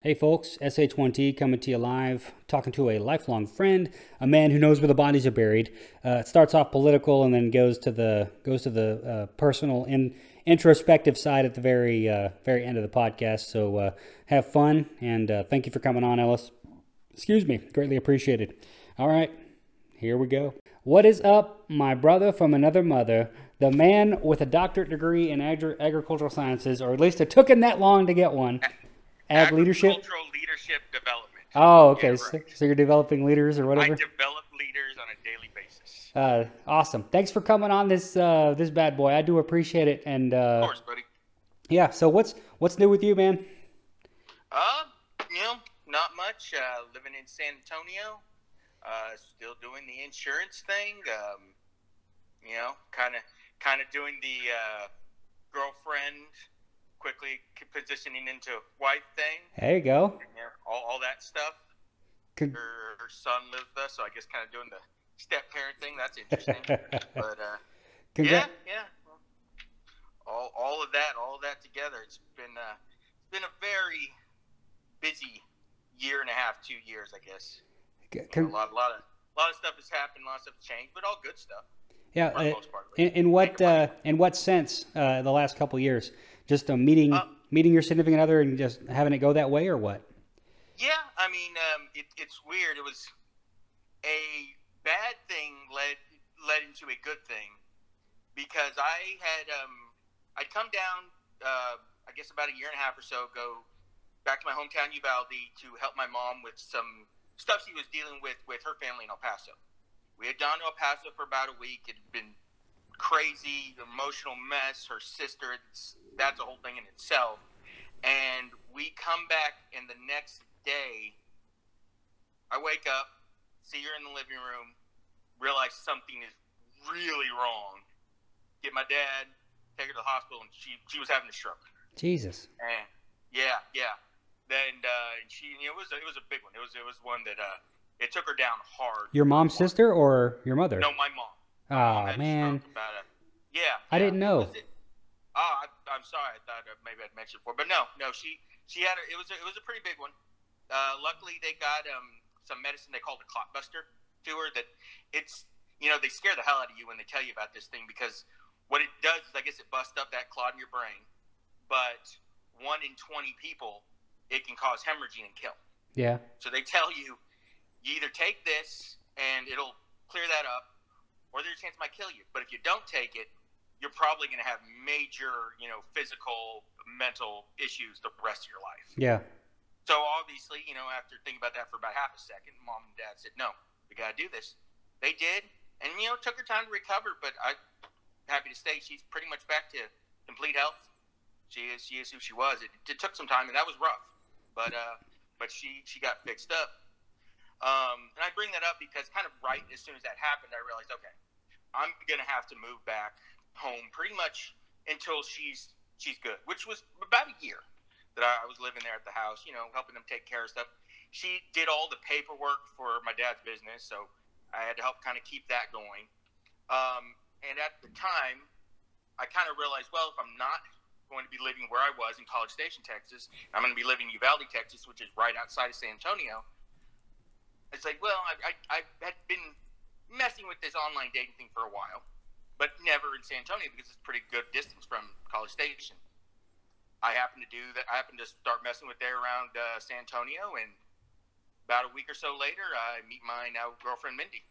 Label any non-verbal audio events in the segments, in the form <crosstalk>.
Hey folks, SH1T coming to you live, talking to a lifelong friend, a man who knows where the bodies are buried. Uh, it starts off political and then goes to the goes to the uh, personal and introspective side at the very uh, very end of the podcast. So uh, have fun and uh, thank you for coming on, Ellis. Excuse me, greatly appreciated. All right, here we go. What is up, my brother from another mother? The man with a doctorate degree in agri- agricultural sciences, or at least it took him that long to get one. Ag leadership. Agricultural leadership development. Oh, okay. Yeah, so, right. so you're developing leaders or whatever. I develop leaders on a daily basis. Uh, awesome. Thanks for coming on this uh, this bad boy. I do appreciate it. And Of uh, course, buddy. yeah. So what's what's new with you, man? Uh, you know, not much. Uh, living in San Antonio. Uh, still doing the insurance thing. Um, you know, kind of, kind of doing the uh, girlfriend, quickly positioning into wife thing. There you go. All, all that stuff. Con- Her, her son lives with us, so I guess kind of doing the step parent thing. That's interesting. <laughs> but uh, Yeah, yeah. All, all of that, all of that together. It's been uh, it's been a very busy year and a half, two years, I guess. c- You know, con- a lot, a lot of, a lot of stuff has happened, a lot of stuff has changed, but all good stuff. yeah. for the Uh, most part. in, in what uh, in what sense? Uh, the last couple years, just uh, meeting Uh, meeting your significant other and just having it go that way, or what? Yeah, I mean, um, it, it's weird. It was a bad thing led led into a good thing because I had um, I'd come down, uh, I guess about a year and a half or so ago, back to my hometown Uvalde to help my mom with some stuff she was dealing with with her family in El Paso. We had gone to El Paso for about a week. It had been crazy, emotional mess. Her sister, it's, that's a whole thing in itself. And we come back, and the next day, I wake up, see her in the living room, realize something is really wrong. Get my dad, take her to the hospital, and she she was having a stroke. Jesus. And yeah, yeah. Then uh, and she, you know, it was a, it was a big one. It was it was one that uh, it took her down hard. Your mom's sister or your mother? No, my mom. Oh Had a man. Yeah, I yeah. didn't know. I, I'm sorry. I thought maybe I'd mentioned before, but no, no. She she had a, it was a, it was a pretty big one. Uh, luckily, they got um, some medicine they called a clot buster to her. That it's you know they scare the hell out of you when they tell you about this thing because what it does is I guess it busts up that clot in your brain, but one in twenty people it can cause hemorrhaging and kill. Yeah. So they tell you, you either take this and it'll clear that up, or there's a chance it might kill you. But if you don't take it, you're probably going to have major, you know, physical, mental issues the rest of your life. Yeah. So obviously, you know, after thinking about that for about half a second, mom and dad said, "No, we got to do this." They did, and you know, it took her time to recover. But I'm happy to say she's pretty much back to complete health. She is she is who she was. It, it took some time, and that was rough, but uh, but she she got fixed up. Um, and I bring that up because kind of right as soon as that happened, I realized, okay, I'm gonna have to move back home pretty much until she's she's good, which was about a year that I, was living there at the house, you know, helping them take care of stuff. She did all the paperwork for my dad's business, so I had to help kind of keep that going. Um, and at the time, I kind of realized, well, if I'm not going to be living where I was in College Station, Texas, I'm going to be living in Uvalde, Texas, which is right outside of San Antonio. It's like, well, I, I, I had been messing with this online dating thing for a while, but never in San Antonio because it's a pretty good distance from College Station. I happened to do that. I happened to start messing with there around uh, San Antonio, and about a week or so later, I meet my now girlfriend Mindy.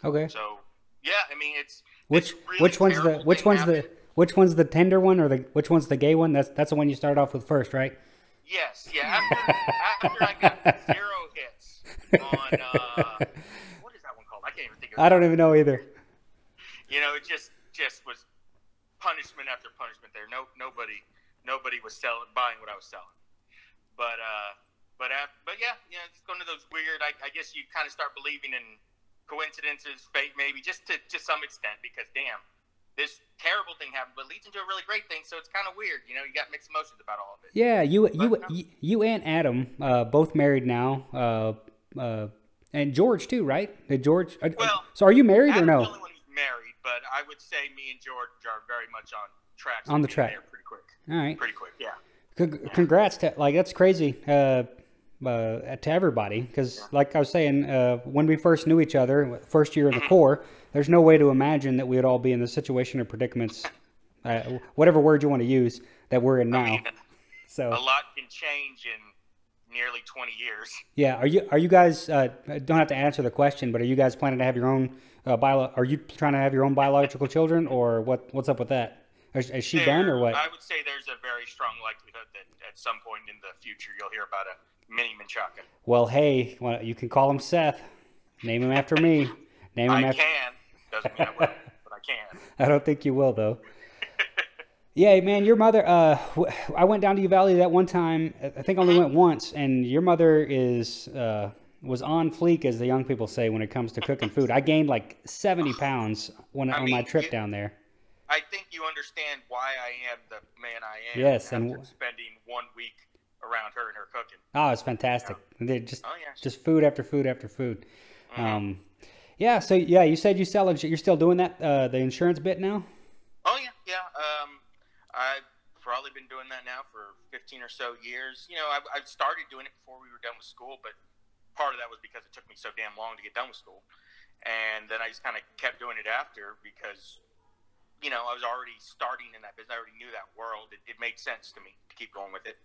Okay. So yeah, I mean, it's Which this really which one's the which one's the which one's the Tinder one or the which one's the gay one? That's that's the one you start off with first, right? Yes, yeah. After, after I got zero hits on uh, <laughs> what is that one called? I can't even think of. it. I don't even know either. You know, it just just was punishment after punishment. There, no nobody nobody was selling buying what I was selling. But uh, but af but yeah, you know, it's one of those weird. I, I guess you kind of start believing in coincidences, fate, maybe just to to some extent because damn. This terrible thing happened, but leads into a really great thing. So it's kind of weird, you know. You got mixed emotions about all of it. Yeah, you you no. you, you and Adam uh, both married now, uh, uh, and George too, right? Did George? uh, Well, so are you married or no? only one who's married, but I would say me and George are very much on track. On the track. there pretty quick. All right. Pretty quick, yeah. Con- Congrats! To, like that's crazy. Uh, uh, to everybody because, like I was saying, uh, when we first knew each other, first year in the Corps, there's no way to imagine that we would all be in the situation or predicaments, uh, whatever word you want to use, that we're in now. I mean, <laughs> So a lot can change in nearly 20 years. yeah, are you are you guys uh, don't have to answer the question, but are you guys planning to have your own uh, bio? Are you trying to have your own biological children, or what? What's up with that? Is, is she done or what? I would say there's a very strong likelihood that at some point in the future you'll hear about a mini Menchaca. Well, hey, well, you can call him Seth. Name him after me. Name him I after. I can. Doesn't mean I will, <laughs> but I can. I don't think you will though. Yeah, man, your mother. Uh, I went down to Uvalde that one time. I I think I only went once, and your mother is uh, was on fleek, as the young people say, when it comes to cooking food. I gained like seventy pounds when I on my trip you- down there. I think you understand why I am the man I am. Yes, after and spending one week around her and her cooking. Oh, it's fantastic. They just Oh yeah. just food after food after food. Mm-hmm. Um, yeah. So yeah, you said you sell. ins- You're still doing that uh, the insurance bit now. Oh yeah, yeah. Um, I've probably been doing that now for 15 or so years. You know, I've, I've started doing it before we were done with school, but part of that was because it took me so damn long to get done with school, and then I just kind of kept doing it after because, you know, I was already starting in that business. I already knew that world. It, it made sense to me to keep going with it.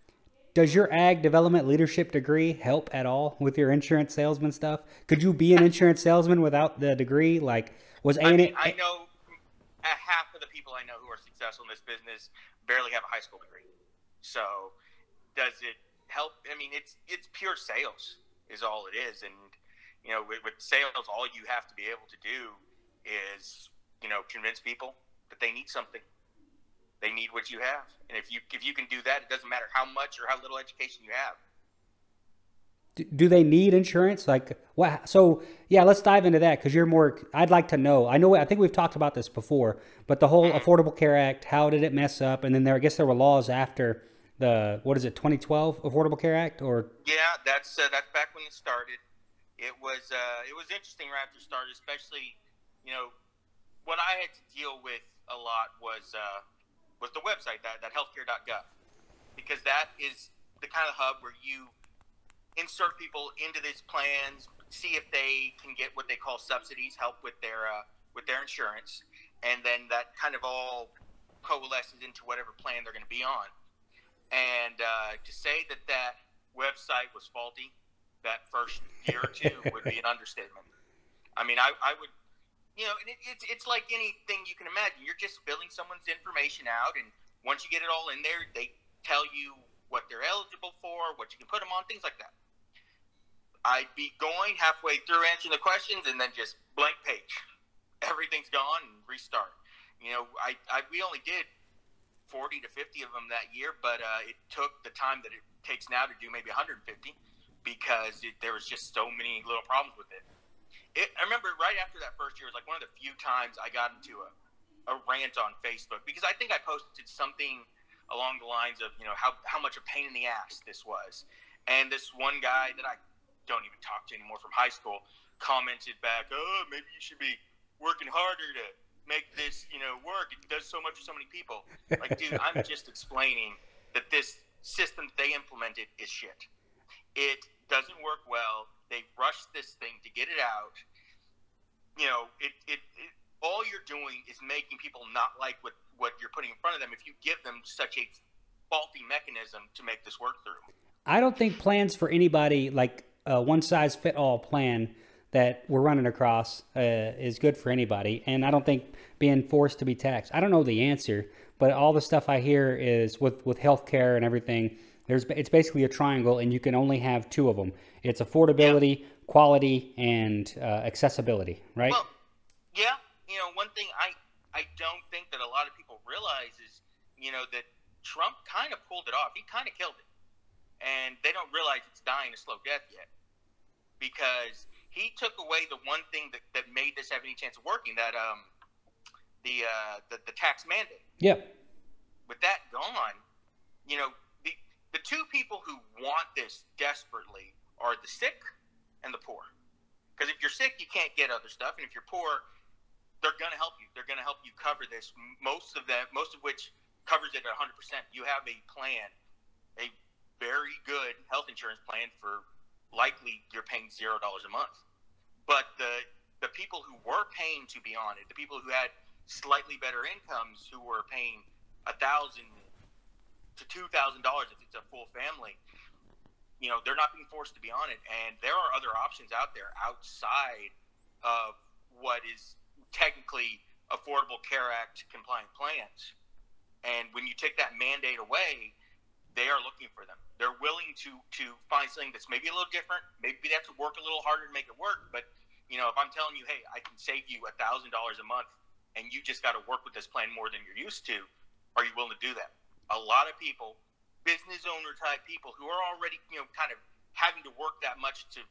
Does your ag development leadership degree help at all with your insurance salesman stuff? Could you be an insurance salesman without the degree? Like, was I A mean, I know a half of the people I know who are successful in this business barely have a high school degree. So, does it help? I mean, it's it's pure sales is all it is, and you know, with, with sales, all you have to be able to do is you know convince people that they need something. They need what you have, and if you if you can do that, it doesn't matter how much or how little education you have. do, do they need insurance? Like, what? So yeah, let's dive into that because you're more. I'd like to know. I know. I think we've talked about this before, but the whole mm-hmm. Affordable Care Act. How did it mess up? And then there, I guess there were laws after the what is it, 2012 Affordable Care Act, or Yeah, that's uh, that's back when it started. It was uh, it was interesting right after started, especially you know what I had to deal with a lot was uh, was the website that that healthcare.gov because that is the kind of hub where you insert people into these plans, see if they can get what they call subsidies, help with their uh, with their insurance, and then that kind of all coalesces into whatever plan they're going to be on. And uh, to say that that website was faulty that first year or two would be an understatement. I mean, I, I would, you know, and it, it's it's like anything you can imagine. You're just filling someone's information out, and once you get it all in there, they tell you what they're eligible for, what you can put them on, things like that. I'd be going halfway through answering the questions, and then just blank page. Everything's gone, and restart. You know, I, I we only did 40 to 50 of them that year, but uh, it took the time that it takes now to do maybe 150 because it, there was just so many little problems with it. it. I remember right after that first year was like one of the few times I got into a, a rant on Facebook because I think I posted something along the lines of you know how, how much a pain in the ass this was, and this one guy that I don't even talk to anymore from high school commented back, oh maybe you should be working harder to make this you know work. It does so much for so many people. Like, dude, I'm <laughs> just explaining that this system they implemented is shit. It doesn't work well. They rushed this thing to get it out. You know, it, it, it all you're doing is making people not like what, what you're putting in front of them if you give them such a faulty mechanism to make this work through. I don't think plans for anybody like a one size fit all plan that we're running across uh, is good for anybody. And I don't think being forced to be taxed. I don't know the answer, but all the stuff I hear is with with healthcare and everything. There's it's basically a triangle, and you can only have two of them. It's affordability, quality, and uh, accessibility. Right? Well, yeah, you know, one thing I I don't think that a lot of people realize is, you know, that Trump kind of pulled it off. He kind of killed it, and they don't realize it's dying a slow death yet, because he took away the one thing that, that made this have any chance of working that um the uh the, the tax mandate. yeah With that gone, you know, the the two people who want this desperately are the sick and the poor. Because if you're sick, you can't get other stuff, and if you're poor, they're going to help you. They're going to help you cover this. Most of them, most of which covers it at 100%. You have a plan, a very good health insurance plan for likely you're paying zero dollars a month. But the the people who were paying to be on it, the people who had slightly better incomes, who were paying a thousand to two thousand dollars if it's a full family, you know, they're not being forced to be on it. And there are other options out there outside of what is technically Affordable Care Act compliant plans. And when you take that mandate away, they are looking for them. They're willing to to find something that's maybe a little different. Maybe they have to work a little harder to make it work. But you know, if I'm telling you, hey, I can save you a thousand dollars a month, and you just got to work with this plan more than you're used to, are you willing to do that? A lot of people, business owner type people who are already you know kind of having to work that much to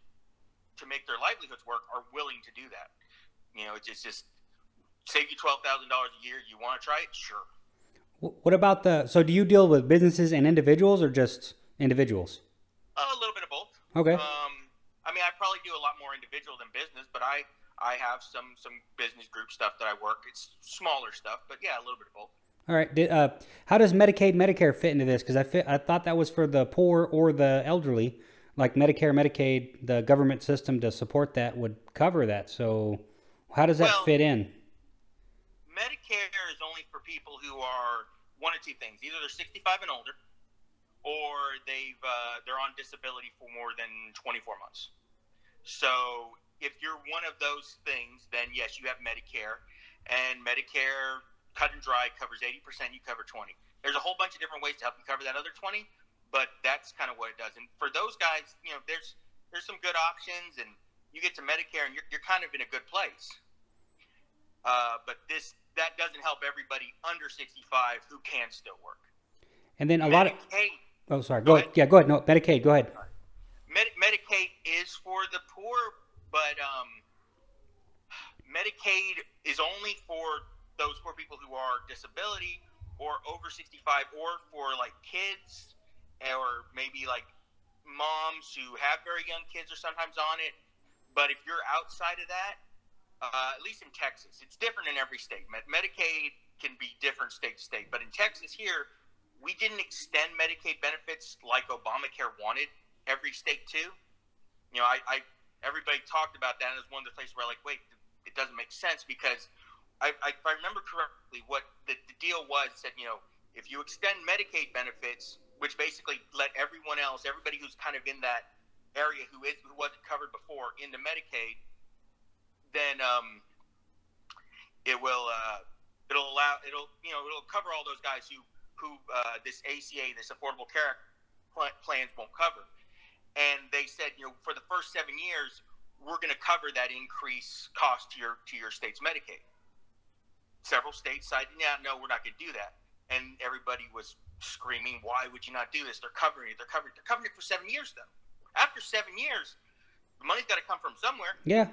to make their livelihoods work are willing to do that. You know, it's just, just save you twelve thousand dollars a year. You want to try it? Sure. What about the? So, do you deal with businesses and individuals, or just individuals? A little bit of both. Okay. Um, I mean, I probably do a lot more individual than business, but I I have some some business group stuff that I work. It's smaller stuff, but yeah, a little bit of both. All right. Did, uh, how does Medicaid, Medicare fit into this? Because I fit, I thought that was for the poor or the elderly, like Medicare, Medicaid. The government system to support that would cover that. So, how does that Well- fit in? Medicare is only people who are one of two things: either they're 65 and older, or they've uh, they're on disability for more than 24 months. So if you're one of those things, then yes, you have Medicare, and Medicare cut and dry covers 80%. You cover 20. There's a whole bunch of different ways to help you cover that other 20, but that's kind of what it does. And for those guys, you know, there's there's some good options, and you get to Medicare, and you're, you're kind of in a good place. Uh, but this that doesn't help everybody under 65 who can still work. And then a lot of. Medicaid, Oh, sorry. Go Go, ahead. Yeah, go ahead. No, Medicaid. Go ahead. Med- Medicaid is for the poor, but um, Medicaid is only for those poor people who are disability or over 65, or for like kids, or maybe like moms who have very young kids are sometimes on it. But if you're outside of that, uh, at least in Texas, it's different in every state. Med- Medicaid can be different state to state, but in Texas here, we didn't extend Medicaid benefits like Obamacare wanted every state to. You know, I, I everybody talked about that, was one of the places where like, wait, it doesn't make sense because I, I, if I remember correctly, what the, the deal was said, you know, if you extend Medicaid benefits, which basically let everyone else, everybody who's kind of in that area who is who wasn't covered before into Medicaid, then um, it will uh, it'll allow it'll you know it'll cover all those guys who who uh, this ACA this Affordable Care pl- plans won't cover. And they said, you know, for the first seven years, we're going to cover that increase cost to your to your state's Medicaid. Several states said, yeah, no, we're not going to do that. And everybody was screaming, why would you not do this? They're covering it. They're covering it. They're covering it for seven years, though. After seven years, the money's got to come from somewhere. Yeah.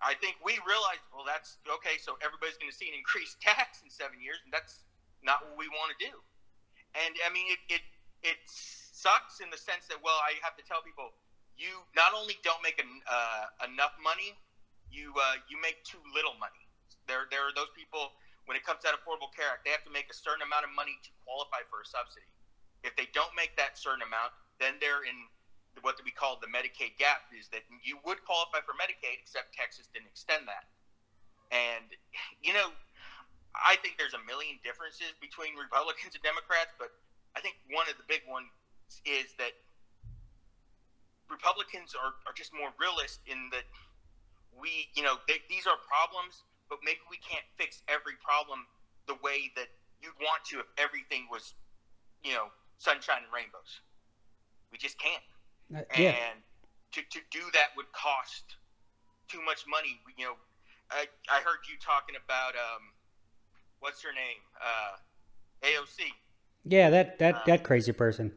I think we realized, well, that's okay. So everybody's going to see an increased <laughs> tax in seven years, and that's not what we want to do. And I mean, it it it sucks in the sense that, well, I have to tell people, you not only don't make an, uh, enough money, you uh, you make too little money. There there are those people when it comes to that Affordable Care Act, they have to make a certain amount of money to qualify for a subsidy. If they don't make that certain amount, then they're in what we call the Medicaid gap. Is that you would qualify for Medicaid, except Texas didn't extend that. And you know, I think there's a million differences between Republicans and Democrats, but I think one of the big ones is that Republicans are, are just more realist in that we, you know, they, these are problems, but maybe we can't fix every problem the way that you'd want to if everything was, you know, sunshine and rainbows. We just can't. Uh, yeah. And to, to do that would cost too much money. You know, I, I heard you talking about um, what's her name, uh, AOC. Yeah. That that Uh, that crazy person.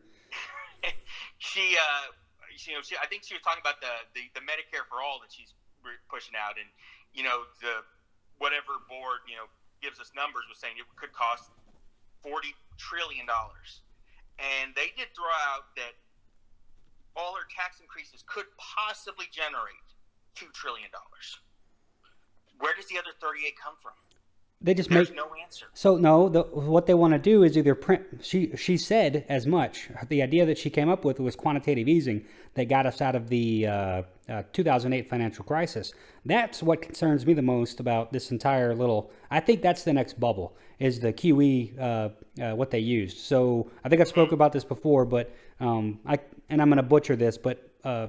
<laughs> she, uh, you know, she, I think she was talking about the, the, the Medicare for all that she's pushing out, and you know, the whatever board you know gives us numbers was saying it could cost forty trillion dollars, and they did throw out that all her tax increases could possibly generate two trillion dollars. Where does the other thirty-eight come from? they just There's make no answer. so no. The, what they want to do is either print. She she said as much. The idea that she came up with was quantitative easing that got us out of the uh, uh, 2008 financial crisis. That's what concerns me the most about this entire little. I think that's the next bubble is the QE uh, uh, what they used. So I think I've spoken about this before, but um, I and I'm going to butcher this, but uh,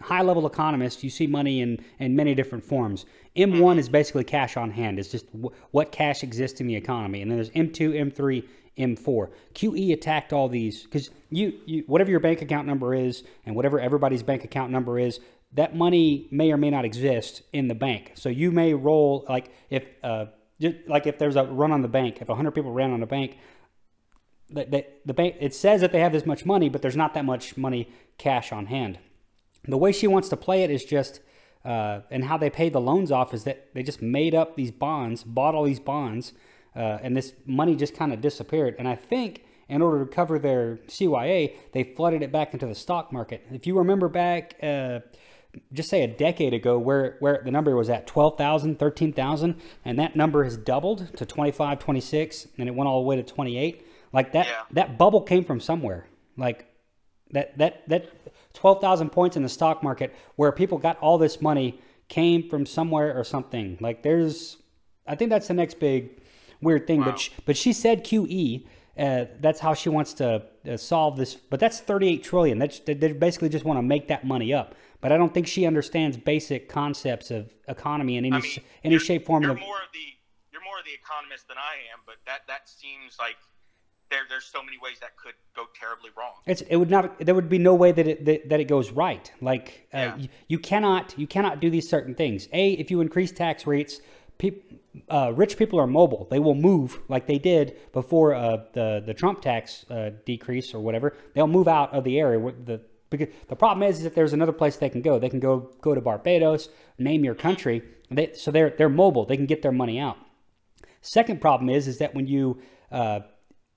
high level economists, you see money in, in many different forms. M1 is basically cash on hand. It's just w- what cash exists in the economy. And then there's M2, M3, M4. QE attacked all these because you, you whatever your bank account number is and whatever everybody's bank account number is, that money may or may not exist in the bank. So you may roll like if uh, just like if there's a run on the bank, if 100 people ran on the bank, the, the, bank it says that they have this much money, but there's not that much money cash on hand. The way she wants to play it is just uh, and how they pay the loans off is that they just made up these bonds bought all these bonds uh, and this money just kind of disappeared. And i think in order to cover their cya they flooded it back into the stock market. If you remember back uh, just say a decade ago where, where the number was at 12,000, 13,000, and that number has doubled to 25, 26, and it went all the way to 28. Like that, Yeah. that bubble came from somewhere. Like that, that, that 12,000 points in the stock market where people got all this money came from somewhere or something. Like there's, I think that's the next big weird thing. But, sh but she said QE. Uh, that's how she wants to uh, solve this. But that's 38 trillion. That's, they basically just want to make that money up. But I don't think she understands basic concepts of economy in any I mean, any shape, form. You're Of, more of the you're more of the economist than I am, but that that seems like there there's so many ways that could go terribly wrong. It's it would not there would be no way that it that, that it goes right. Like uh, Yeah. you, you cannot you cannot do these certain things. A if you increase tax rates, peop, uh, rich people are mobile. They will move like they did before uh, the the Trump tax uh, decrease or whatever. They'll move out of the area. The because the problem is, is that there's another place they can go. They can go go to Barbados, name your country. They, so they're they're mobile. They can get their money out. Second problem is is that when you uh,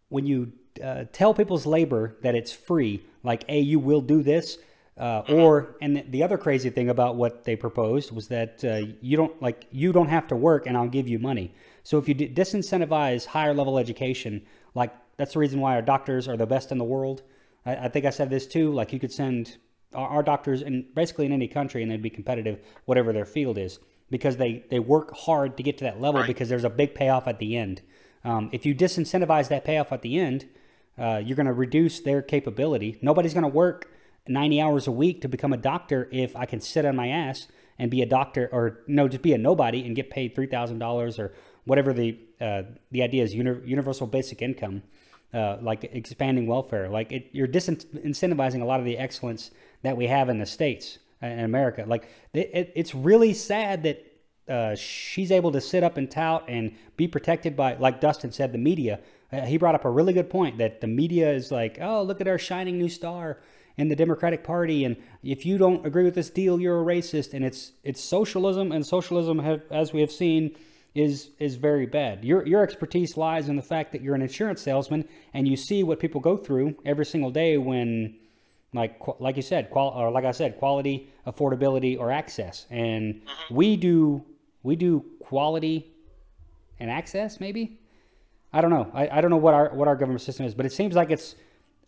when you uh, tell people's labor that it's free, like, hey, you will do this, uh, or and the other crazy thing about what they proposed was that uh, you don't like you don't have to work and I'll give you money. So if you di- disincentivize higher level education, like that's the reason why our doctors are the best in the world. I, I think I said this too. Like you could send our, our doctors in basically in any country and they'd be competitive, whatever their field is, because they they work hard to get to that level Right. because there's a big payoff at the end. Um, if you disincentivize that payoff at the end, uh, you're going to reduce their capability. Nobody's going to work 90 hours a week to become a doctor if I can sit on my ass and be a doctor, or no, just be a nobody and get paid three thousand dollars or whatever the uh, the idea is. Uni- universal basic income, uh, like expanding welfare. Like it, you're disincentivizing a lot of the excellence that we have in the states uh, in America. Like it, it's really sad that uh, she's able to sit up and tout and be protected by, like Dustin said, the media. Uh, he brought up a really good point that the media is like, oh, look at our shining new star in the Democratic Party, and if you don't agree with this deal, you're a racist. And it's it's socialism, and socialism, have, as we have seen, is is very bad. Your your expertise lies in the fact that you're an insurance salesman and you see what people go through every single day when like like you said, qual- or like I said, quality, affordability, or access. And we do we do quality and access, maybe. I don't know. I, I don't know what our what our government system is, but it seems like it's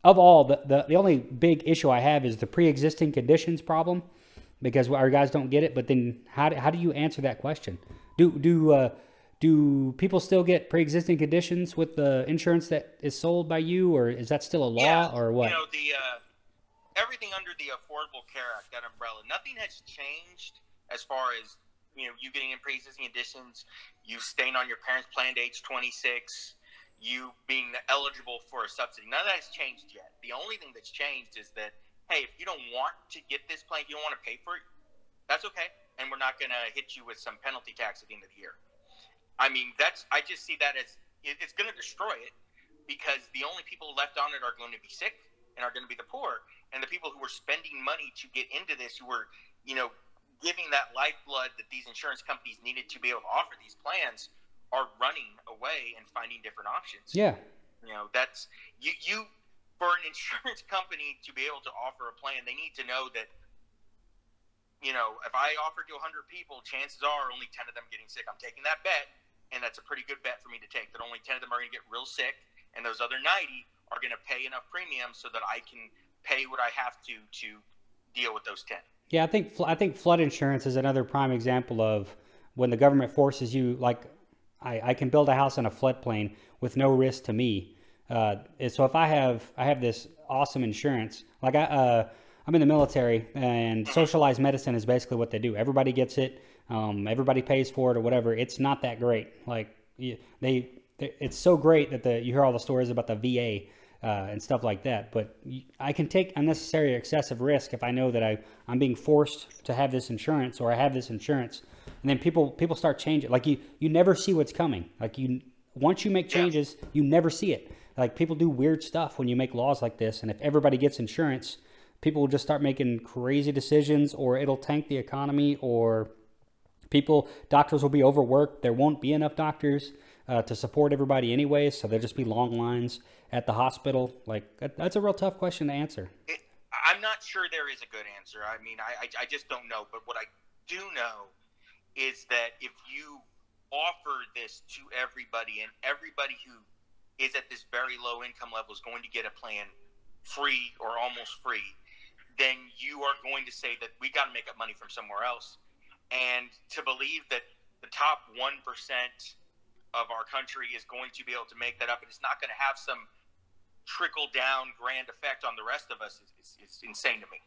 of all the, the the only big issue I have is the pre-existing conditions problem because our guys don't get it. But then how do, how do you answer that question? Do do uh, do people still get pre-existing conditions with the insurance that is sold by you, or is that still a law, or what? You know the uh, everything under the Affordable Care Act, that umbrella. Nothing has changed as far as you know you getting in pre-existing conditions, you staying on your parents' plan to age 26, you being eligible for a subsidy. None of that has changed yet. The only thing that's changed is that hey, if you don't want to get this plan, you don't want to pay for it, that's okay, and we're not going to hit you with some penalty tax at the end of the year. I mean, that's I just see that as it, it's going to destroy it because the only people left on it are going to be sick and are going to be the poor, and the people who were spending money to get into this, who were you know giving that lifeblood that these insurance companies needed to be able to offer these plans, are running away and finding different options. yeah, You know, that's you you for an insurance <laughs> company to be able to offer a plan, they need to know that you know, if I offer to 100 people, chances are only 10 of them getting sick. I'm taking that bet. and that's a pretty good bet for me to take. That only ten of them are going to get real sick, and those other ninety are going to pay enough premium so that I can pay what I have to to deal with those ten. Yeah, I think I think flood insurance is another prime example of when the government forces you. Like, I, I can build a house in a floodplain with no risk to me. Uh, so if I have I have this awesome insurance, like I uh, I'm in the military, and socialized medicine is basically what they do. Everybody gets it. Um, everybody pays for it or whatever. It's not that great. Like they, they it's so great that the you hear all the stories about the VA uh, and stuff like that. But I can take unnecessary excessive risk if I know that I, I'm being forced to have this insurance or I have this insurance. And then people people start changing. Like you you never see what's coming. Like you once you make changes, you never see it. Like people do weird stuff when you make laws like this. And if everybody gets insurance, people will just start making crazy decisions, or it'll tank the economy, or people doctors will be overworked. There won't be enough doctors uh, to support everybody anyway, so there'll just be long lines at the hospital? Like that's a real tough question to answer. It, I'm not sure there is a good answer. I mean, I, I, I just don't know. But what I do know is that if you offer this to everybody, and everybody who is at this very low income level is going to get a plan free or almost free, then you are going to say that we got to make up money from somewhere else. And to believe that the top 1% of our country is going to be able to make that up and it's not going to have some trickle down grand effect on the rest of us is, is insane to me.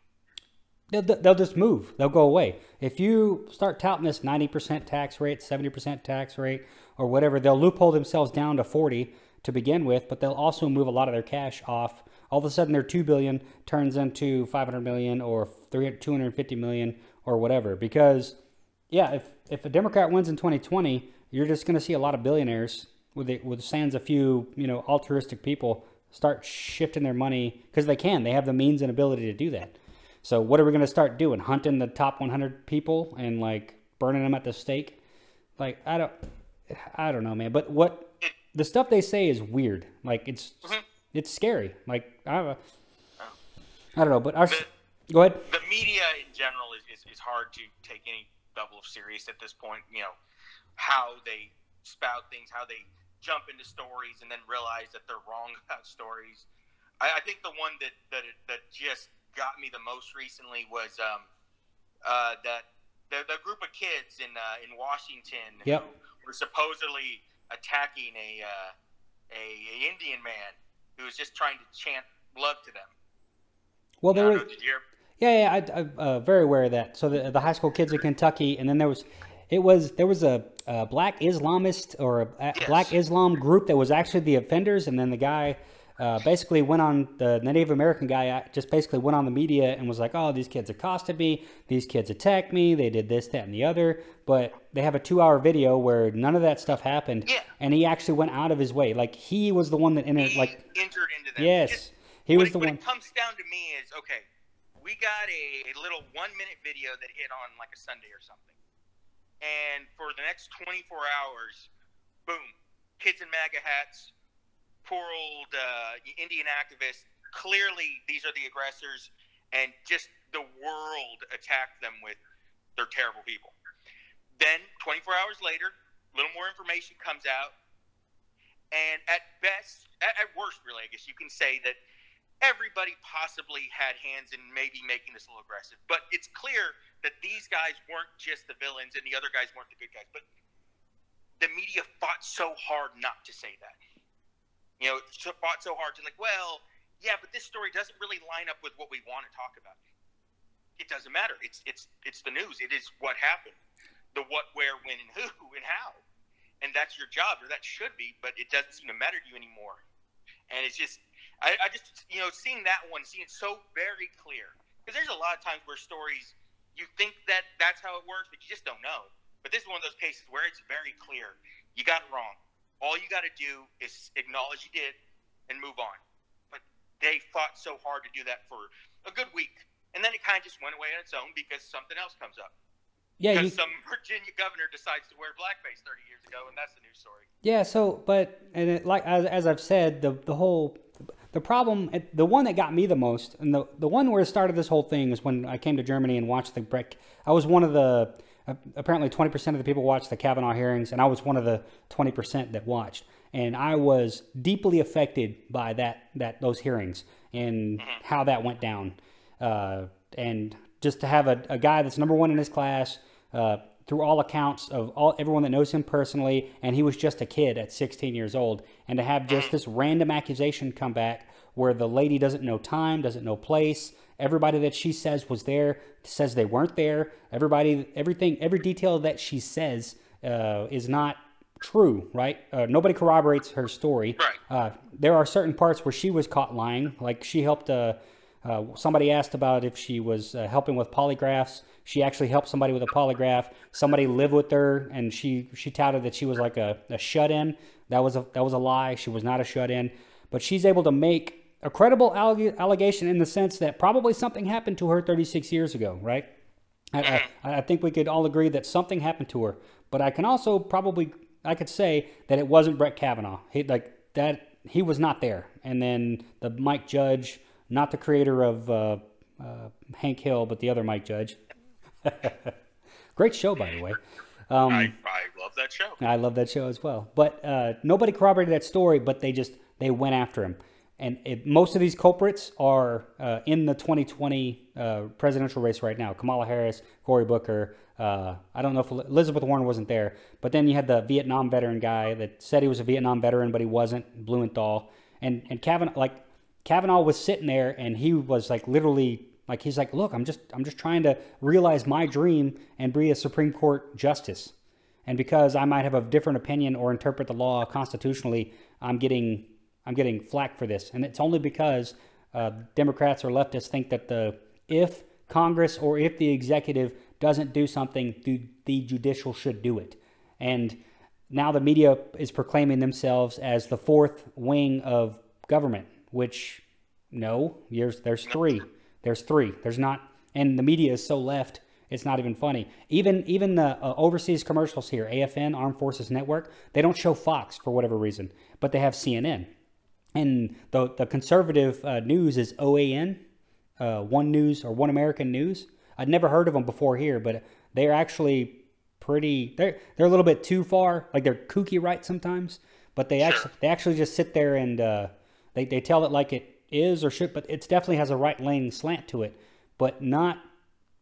They'll, they'll just move. They'll go away. If you start touting this 90% tax rate, 70% tax rate, or whatever, they'll loophole themselves down to 40 to begin with, but they'll also move a lot of their cash off. All of a sudden, their 2 billion turns into 500 million or 250 million or whatever. Because, yeah, if, if a Democrat wins in 2020, you're just going to see a lot of billionaires with, the, with sans a few, you know, altruistic people start shifting their money because they can. They have the means and ability to do that. So what are we going to start doing? Hunting the top 100 people and like burning them at the stake? Like I don't, I don't know, man. But what the stuff they say is weird. Like it's mm-hmm. it's scary. Like I, I don't know. But our, the, go ahead. The media in general is, is, is hard to take any level of serious at this point. You know how they spout things, how they jump into stories and then realize that they're wrong <laughs> about stories. I, I think the one that, that that just got me the most recently was um, uh, that the, the group of kids in uh, in Washington yep. were supposedly attacking a, uh, a, a Indian man who was just trying to chant love to them. Well, there was. Yeah, yeah, I, am uh, very aware of that. So the, the high school kids in Kentucky, and then there was it was there was a, a black Islamist or a yes. black Islam group that was actually the offenders, and then the guy uh, basically went on the, Native American guy uh, just basically went on the media and was like, "Oh, these kids accosted me. These kids attacked me. They did this, that, and the other." But they have a two-hour video where none of that stuff happened, yeah. and he actually went out of his way. Like he was the one that entered, like entered into that. Yes, just, he was it, the what one. What comes down to me is okay. We got a, a little one-minute video that hit on like a Sunday or something and for the next 24 hours, boom, kids in MAGA hats, poor old uh, Indian activists. Clearly, these are the aggressors, and just the world attacked them with they're terrible people. Then, 24 hours later, a little more information comes out, and at best, at, at worst, really, I guess you can say that everybody possibly had hands in maybe making this a little aggressive. But it's clear that these guys weren't just the villains and the other guys weren't the good guys. But the media fought so hard not to say that. You know, fought so hard to like, well, yeah, but this story doesn't really line up with what we want to talk about. It doesn't matter. It's it's it's the news. It is what happened. The what, where, when, and who, and how. And that's your job, or that should be, but it doesn't seem to matter to you anymore. And it's just I, I just you know seeing that one, seeing it so very clear because there's a lot of times where stories you think that that's how it works, but you just don't know. But this is one of those cases where it's very clear you got it wrong. All you got to do is acknowledge you did and move on. But they fought so hard to do that for a good week, and then it kind of just went away on its own because something else comes up. Yeah, because you... some <laughs> Virginia governor decides to wear blackface 30 years ago, and that's the news story. Yeah. So, but and it, like as, as I've said, the the whole the problem, the one that got me the most, and the, the one where it started this whole thing is when I came to Germany and watched the brick. I was one of the apparently 20% of the people watched the Kavanaugh hearings, and I was one of the 20% that watched. And I was deeply affected by that that those hearings and mm-hmm. how that went down. Uh, and just to have a, a, guy that's number one in his class, uh, through all accounts of all everyone that knows him personally, and he was just a kid at 16 years old, and to have just this random accusation come back where the lady doesn't know time, doesn't know place, everybody that she says was there says they weren't there. Everybody, everything, every detail that she says uh, is not true, right? Uh, nobody corroborates her story. Right. Uh, there are certain parts where she was caught lying. Like she helped. Uh, somebody asked about if she was uh, helping with polygraphs. She actually helped somebody with a polygraph. Somebody lived with her, and she she touted that she was like a, a shut in. That was a that was a lie. She was not a shut in. But she's able to make a credible alleg- allegation in the sense that probably something happened to her 36 years ago, right? I, I. I, think we could all agree that something happened to her. But I can also probably I could say that it wasn't Brett Kavanaugh. He like that he was not there. And then the Mike Judge, not the creator of uh, uh, Hank Hill, but the other Mike Judge. <laughs> Great show, by the way. Um, I, I love that show. I love that show as well. But uh, nobody corroborated that story, but they just they went after him. And it, most of these culprits are uh, in the 2020 uh, presidential race right now. Kamala Harris, Cory Booker, uh, I don't know if Elizabeth Warren wasn't there, but then you had the Vietnam veteran guy that said he was a Vietnam veteran, but he wasn't, Blumenthal. And and Kavanaugh, like Kavanaugh was sitting there, and he was like literally like he's like, look, I'm just I'm just trying to realize my dream and be a Supreme Court justice. And because I might have a different opinion or interpret the law constitutionally, I'm getting I'm getting flack for this, and it's only because uh, Democrats or leftists think that the if Congress or if the executive doesn't do something, the judicial should do it. And now the media is proclaiming themselves as the fourth wing of government, which no, there's there's three. There's three. There's not, and the media is so left. It's not even funny. Even even the uh, overseas commercials here, AFN Armed Forces Network, they don't show Fox for whatever reason, but they have CNN. And the the conservative uh, news is OAN, uh, One News or One American News. I'd never heard of them before here, but they're actually pretty. They're they're a little bit too far. Like they're kooky right sometimes, but they actually they actually just sit there and uh, they they tell it like it is or should, but it definitely has a right leaning slant to it, but not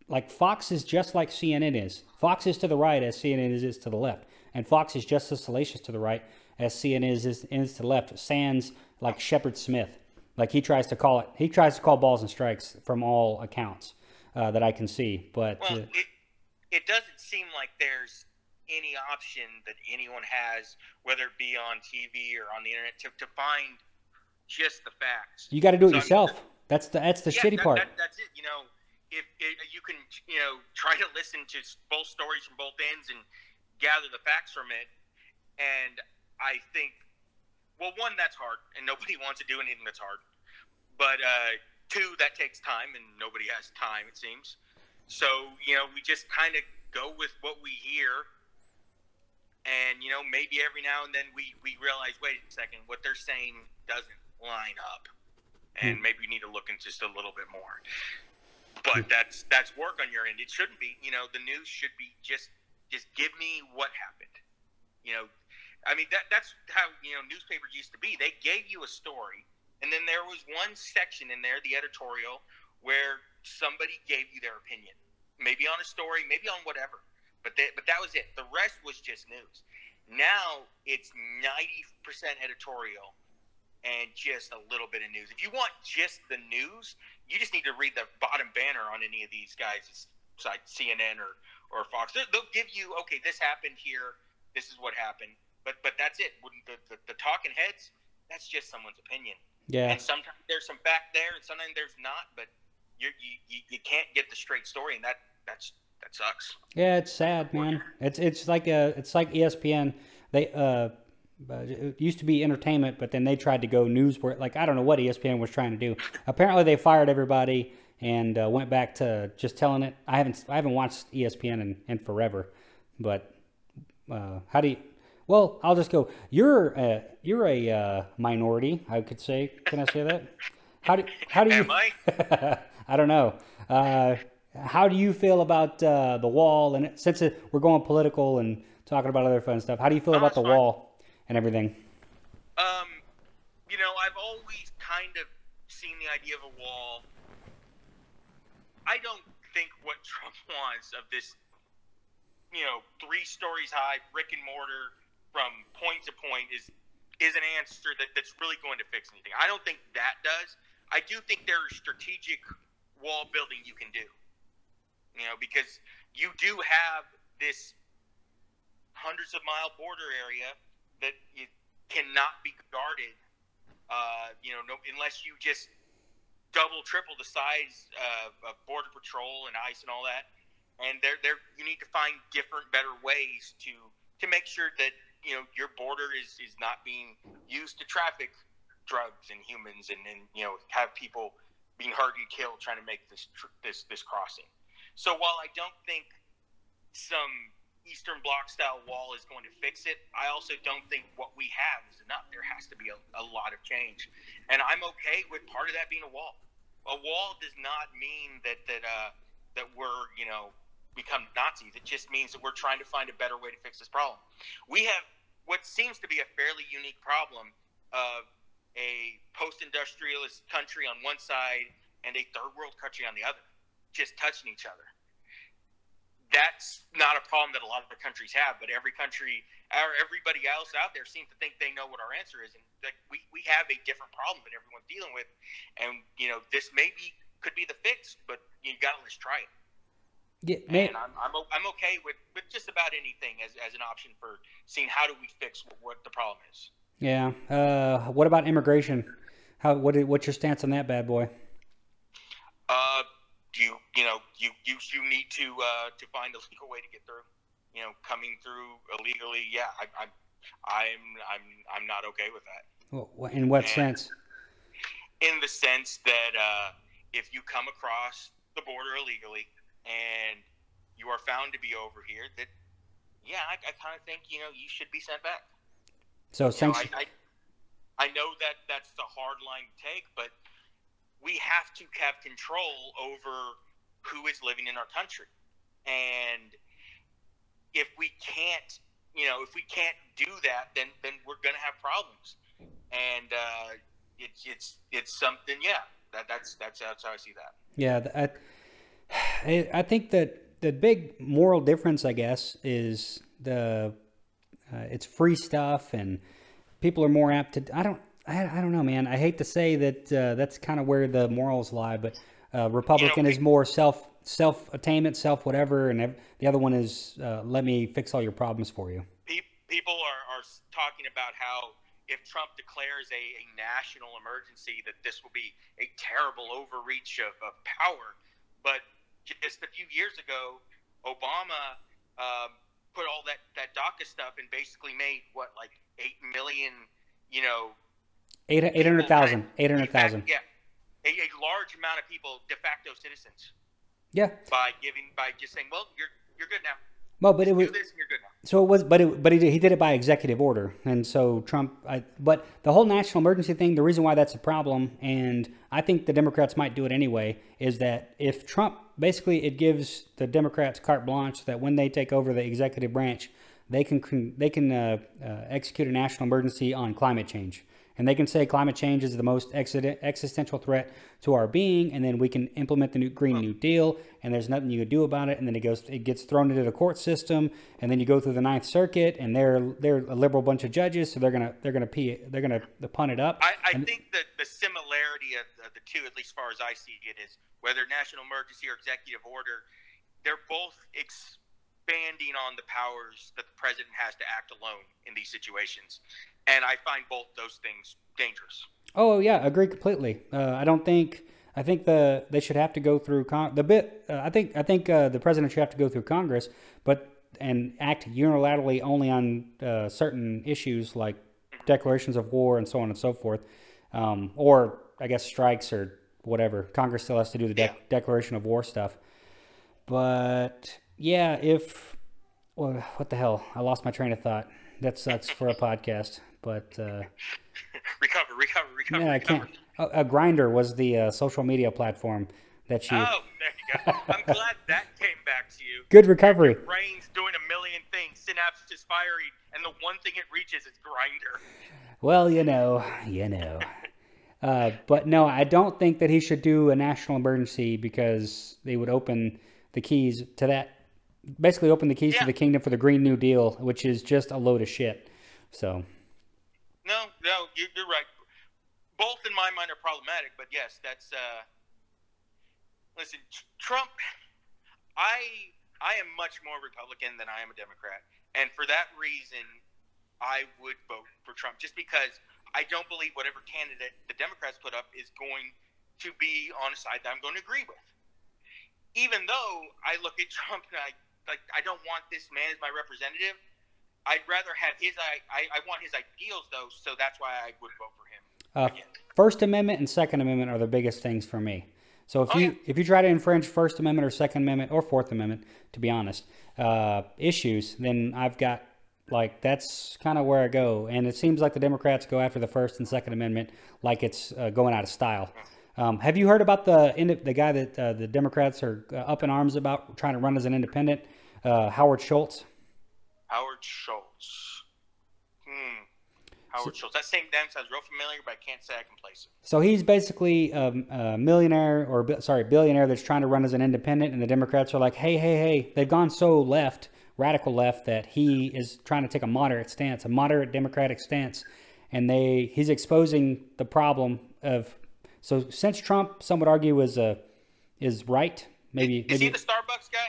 like Fox is just like CNN is. Fox is to the right as CNN is, is to the left, and Fox is just as salacious to the right as CNN is, is, is to the left. Sans like Shepard Smith, like he tries to call it. He tries to call balls and strikes from all accounts uh, that I can see. But well, uh, it, it doesn't seem like there's any option that anyone has, whether it be on TV or on the internet, to, to find just the facts. You got to do it so, yourself. I mean, that's the that's the yeah, shitty that, part. That, that's it. You know, if, if you can, you know, try to listen to both stories from both ends and gather the facts from it. And I think, well, one, that's hard, and nobody <laughs> wants to do anything that's hard. But uh, Two, that takes time, and nobody has time, it seems. So, you know, we just kind of go with what we hear. And, you know, maybe every now and then we, we realize, wait a second, what they're saying doesn't line up. And mm. maybe you need to look into just a little bit more. But that's that's work on your end. It shouldn't be, you know, the news should be just just give me what happened. You know, I mean that that's how, you know, newspapers used to be. They gave you a story and then there was one section in there, the editorial, where somebody gave you their opinion, maybe on a story, maybe on whatever. But they, but that was it. The rest was just news. Now it's ninety percent editorial and just a little bit of news. If you want just the news, you just need to read the bottom banner on any of these guys' site, CNN or or Fox. They'll give you okay, this happened here. This is what happened. But but that's it. The, the, the talking heads, that's just someone's opinion. Yeah. And sometimes there's some fact there, and sometimes there's not. But you you you can't get the straight story, and that that's that sucks. Yeah, it's sad, man. It's it's like a it's like ESPN. They uh. It used to be entertainment, but then they tried to go news like, I don't know what ESPN was trying to do. Apparently, they fired everybody and uh, went back to just telling it. I haven't, I haven't watched ESPN in, in forever, but uh, how do you, well, I'll just go. You're a, you're a uh, minority, I could say. Can I say that? How do how do you? Am I? <laughs> I don't know. Uh, how do you feel about uh, the wall? And since it, we're going political and talking about other fun stuff, how do you feel Oh, about the fine. wall and everything? Um, you know, I've always kind of seen the idea of a wall. I don't think what Trump <laughs> wants of this, you know, three stories high brick and mortar from point to point is is an answer that, that's really going to fix anything. I don't think that does. I do think there is strategic wall building you can do. You know, because you do have this hundreds of mile border area that you cannot be guarded. Uh, you know, no, unless you just double, triple the size of, border patrol and ICE and all that. And there, there, you need to find different, better ways to to make sure that you know your border is is not being used to traffic drugs and humans, and and you know have people being hurt and killed trying to make this this this crossing. So while I don't think some Eastern Bloc style wall is going to fix it. I also don't think what we have is enough. There has to be a, a lot of change, and I'm okay with part of that being a wall. A wall does not mean that that uh, that we're you know become Nazis. It just means that we're trying to find a better way to fix this problem. We have what seems to be a fairly unique problem of a post-industrialist country on one side and a third world country on the other, just touching each other that's not a problem that a lot of the countries have, but every country or everybody else out there seems to think they know what our answer is, and like we, we have a different problem that everyone's dealing with, and you know this maybe could be the fix, but you got to let's try it. Yeah, man, And I'm, I'm, I'm okay with, with just about anything as, as an option for seeing how do we fix what, what the problem is. yeah. Uh, what about immigration? How what what's your stance on that bad boy? Uh, you you know you you, you need to uh, to find a <laughs> legal way to get through. You know, coming through illegally, yeah, I, I'm I'm I'm I'm not okay with that. Wh- In what And- sense? in the sense that uh, if you come across the border illegally and you are found to be over here, that yeah, I, I kind of think you know you should be sent back. So You know. I, I I know that that's the hard line to take, but we have to have control over who is living in our country, and if we can't, you know, if we can't do that, then then we're gonna have problems, and uh, it's it's it's something. Yeah, that that's that's that's how I see that. Yeah, I, I think that the big moral difference, I guess, is the uh, it's free stuff and people are more apt to. I don't. I, I don't know, man. I hate to say that uh, that's kind of where the morals lie, but uh, Republican is more self self attainment, self whatever, and the other one is uh, let me fix all your problems for you. Pe- People are, are talking about how if Trump declares a, a national emergency, that this will be a terrible overreach of, of power. But just a few years ago, Obama um, put all that, that DACA stuff and basically made what, like 8 million, you know, Eight eight hundred thousand. Eight hundred thousand. Yeah. A, a large amount of people de facto citizens Yeah. by giving by just saying, "Well, you're you're good now. Well, but it was Do this, and you're good now." So it was, but it, but he did, he did it by executive order, and so Trump. I, but the whole national emergency thing, the reason why that's a problem, and I think the Democrats might do it anyway, is that if Trump basically it gives the Democrats carte blanche that when they take over the executive branch, they can they can uh, uh, execute a national emergency on climate change. And they can say climate change is the most existential threat to our being, and then we can implement the new Green New Deal, and there's nothing you can do about it. And then it goes, it gets thrown into the court system, and then you go through the Ninth Circuit, and they're they're a liberal bunch of judges, so they're gonna they're gonna pee, they're gonna punt it up. I, I And- think that the similarity of, of the two, at least as far as I see it, is whether national emergency or executive order, they're both expanding on the powers that the president has to act alone in these situations. And I find both those things dangerous. Oh yeah, agree completely. Uh, I don't think I think the they should have to go through con- the bit. Uh, I think I think uh, the president should have to go through Congress, but and act unilaterally only on uh, certain issues like declarations of war and so on and so forth, um, or I guess strikes or whatever. Congress still has to do the dec Yeah. declaration of war stuff. But yeah, if well, what the hell? I lost my train of thought. That sucks for a <laughs> podcast, but. Uh, <laughs> recover, recover, recover, yeah, I recover. can't. A, a Grindr was the uh, social media platform that you. Oh, there you go. <laughs> I'm glad that came back to you. Good recovery. Your brain's doing a million things. Synapse is firing, and the one thing it reaches is Grindr. Well, you know, you know. <laughs> Uh, but no, I don't think that he should do a national emergency because they would open the keys to that. Basically, open the keys Yeah. to the kingdom for the Green New Deal, which is just a load of shit. So, No, no, you, you're right. Both in my mind are problematic, but yes, that's. Uh, listen, Trump. I I am much more Republican than I am a Democrat, and for that reason, I would vote for Trump just because I don't believe whatever candidate the Democrats put up is going to be on a side that I'm going to agree with. Even though I look at <laughs> Trump and I like, I don't want this man as my representative. I'd rather have his. I, I, I want his ideals though, so that's why I would vote for him. uh. First Amendment and Second Amendment are the biggest things for me. So if Oh, you yeah. if you try to infringe First Amendment or Second Amendment or Fourth Amendment, to be honest, uh, issues, then I've got like that's kind of where I go. And it seems like the Democrats go after the First and Second Amendment like it's uh, going out of style. Um, have you heard about the the guy that uh, the Democrats are uh, up in arms about trying to run as an independent, uh, Howard Schultz? Howard Schultz. Hmm. Howard Schultz. That same name sounds real familiar, but I can't say I can place it. So he's basically um, a millionaire, or sorry, billionaire that's trying to run as an independent, and the Democrats are like, hey, hey, hey, they've gone so left, radical left, that he is trying to take a moderate stance, a moderate Democratic stance, and they he's exposing the problem of. So since Trump, some would argue, is uh, is right, maybe, Is he maybe the Starbucks guy?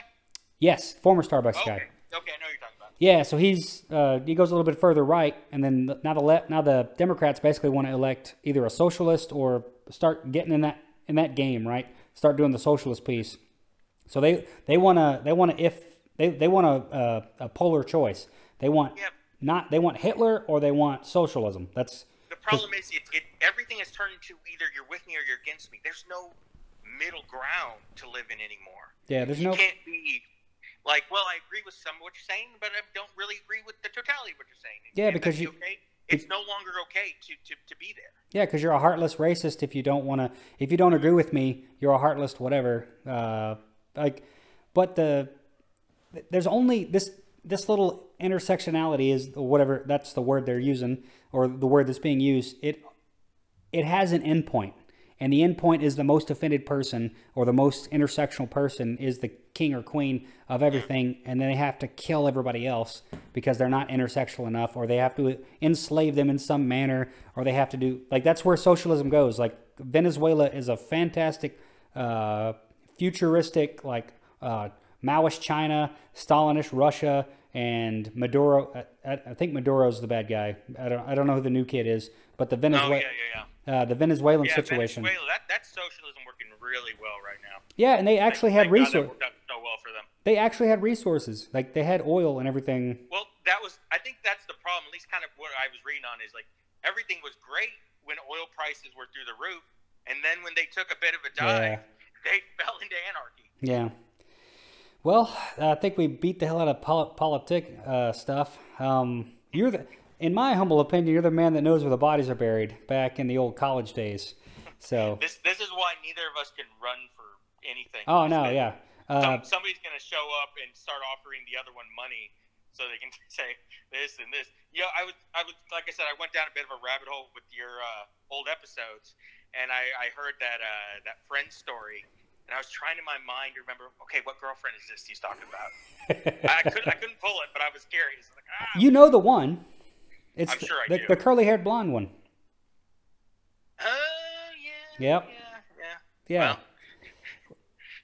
yes, former Starbucks Okay. guy. Okay, I know you're talking about. Yeah, so he's uh, he goes a little bit further right, and then the- now the le- now the Democrats basically want to elect either a socialist or start getting in that in that game, right? Start doing the socialist piece. So they they want to they want to if they they want a, a a polar choice. They want Yep. not they want Hitler or they want socialism. That's The problem is, it, it everything has turned into either you're with me or you're against me. There's no middle ground to live in anymore. yeah. There's You no can't be like, well, I agree with some of what you're saying, but I don't really agree with the totality of what you're saying. Yeah, And because you- okay. It's no longer okay to, to, to be there. Yeah, because you're a heartless racist if you don't want to. If you don't agree with me, you're a heartless whatever. Uh, like, but the there's only this this little intersectionality is whatever that's the word they're using or the word that's being used. It it has an endpoint, and the endpoint is the most offended person or the most intersectional person is the king or queen of everything, and then they have to kill everybody else because they're not intersectional enough, or they have to enslave them in some manner, or they have to do like that's where socialism goes. Like Venezuela is a fantastic, uh, futuristic like uh, Maoist China, Stalinist Russia, and Maduro. I, I think Maduro's the bad guy. I don't I don't know who the new kid is, but the Venezuela. Oh yeah, yeah, yeah. Uh, the Venezuelan Yeah, situation. Venezuela. That that's socialism working really well right now. Yeah, and they actually had Thank God that resources. so well for them. They actually had resources. Like they had oil and everything. Well, that was. I think that's the problem. At least, kind of what I was reading on is like everything was great when oil prices were through the roof, and then when they took a bit of a dive, <laughs> they <laughs> fell into anarchy. Yeah. Well, I think we beat the hell out of pol- politic uh, stuff. Um, you're the, in my humble opinion, you're the man that knows where the bodies are buried back in the old college days. So, This this is why neither of us can run for anything. oh no, yeah, uh, Some, somebody's gonna show up and start offering the other one money so they can <laughs> say this and this. Yeah, I was, I was, like I said, I went down a bit of a rabbit hole with your uh, old episodes, and I, I heard that uh, that friend story, and I was trying in my mind to remember, okay, what girlfriend is this he's talking about? <laughs> I couldn't, I couldn't pull it, but I was curious. Like, ah, you know the one. It's the, sure the, the curly-haired blonde one. oh yeah, Yep. yeah, yeah. Yeah. Well,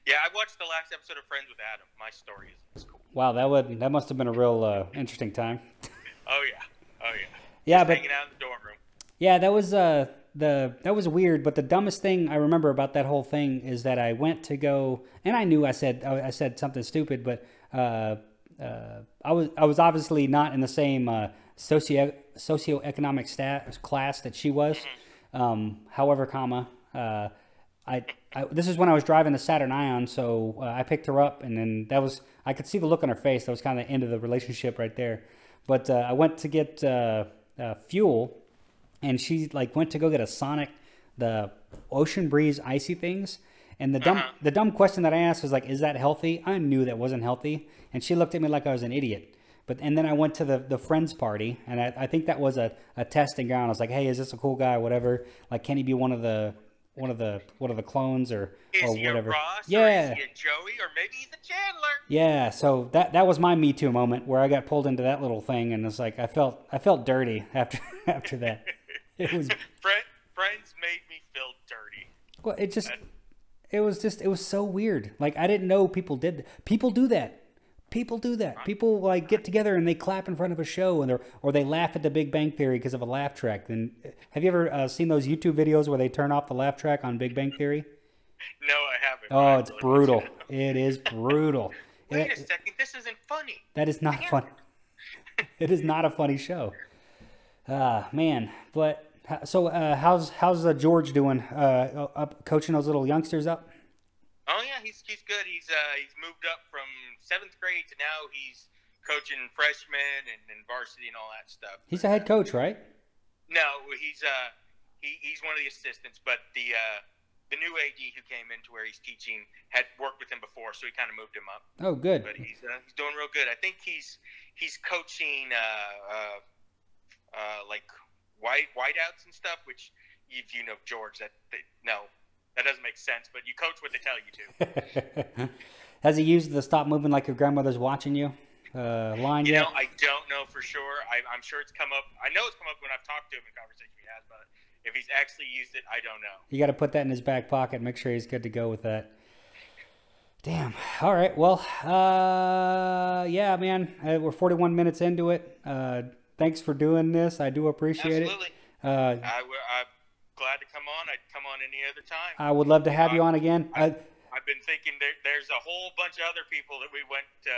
yeah, I watched the last episode of Friends with Adam. My story is, is cool. Wow, that would that must have been a real uh, interesting time. <laughs> Oh yeah, oh yeah. Yeah, Just but hanging out in the dorm room. Yeah, that was uh the that was weird. But the dumbest thing I remember about that whole thing is that I went to go, and I knew I said I said something stupid, but uh, uh, I was I was obviously not in the same uh, socio socioeconomic stat class that she was. Um, however, comma, uh, I, I this is when I was driving the Saturn Ion, so uh, I picked her up, and then that was I could see the look on her face. That was kind of the end of the relationship right there. But uh, I went to get uh, uh, fuel and she like went to go get a Sonic, the Ocean Breeze icy things, And the dumb Uh-huh. the dumb question that I asked was like, "Is that healthy?" I knew that wasn't healthy, and she looked at me like I was an idiot. But and then I went to the the friends party, and I, I think that was a, a testing ground. I was like, "Hey, is this a cool guy? Whatever. Like, can he be one of the one of the one of the clones or Is or he whatever?" a Ross? Or yeah, a Joey? Or maybe he's a Chandler? yeah. So that that was my Me Too moment where I got pulled into that little thing, and it's like I felt I felt dirty <laughs> after after that. It was <laughs> Friend, friends made me feel dirty. Well, it just, it was just, it was so weird. Like I didn't know people did. People do that. People do that. People like get together and they clap in front of a show, and they or they laugh at the Big Bang Theory because of a laugh track. Then, have you ever uh, seen those YouTube videos where they turn off the laugh track on Big Bang Theory? No, I haven't. Oh, it's really brutal. It is brutal. <laughs> Wait a second, this isn't funny. that is not fun. <laughs> It is not a funny show. Ah, man. But uh, so, uh, how's how's uh, George doing? Uh, up coaching those little youngsters up? Oh yeah, he's he's good. He's uh he's moved up from seventh grade to now he's coaching freshmen and, and varsity and all that stuff. He's a head coach, right? No, he's uh he, he's one of the assistants, but the uh the new AD who came into where he's teaching had worked with him before, so he kind of moved him up. Oh, good. But he's uh, he's doing real good. I think he's he's coaching uh, uh, uh, like white wideouts and stuff. Which if you know George, that, that no, that doesn't make sense. But you coach what they tell you to. <laughs> Has he used the "stop moving like your grandmother's watching you" uh, line You yet? know, I don't know for sure. I, I'm sure it's come up. I know it's come up when I've talked to him in conversation we had, but if he's actually used it, I don't know. you got to put that in his back pocket. Make sure he's good to go with that. Damn. All right. Well, uh, yeah, man. Uh, we're 41 minutes into it. Uh, thanks for doing this. I do appreciate Absolutely. it. Uh, I, I'm glad to come on. I'd come on any other time. I would love to have you on again. Uh, I've been thinking there, there's a whole bunch of other people that we went uh,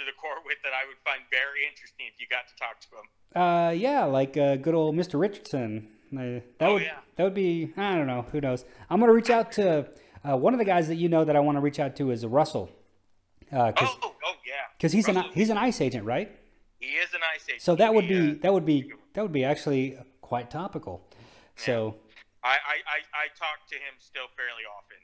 to the court with that I would find very interesting if you got to talk to them. Uh, yeah, like uh, good old Mr. Richardson. Uh, that Oh, would yeah. that would be I don't know who knows. I'm gonna reach out to uh, one of the guys that you know that I want to reach out to is Russell, because Oh, oh yeah. Because he's an he's an ICE agent, right? he is an ice agent. So that would be uh, that would be that would be actually quite topical. So I, I, I, I talk to him still fairly often.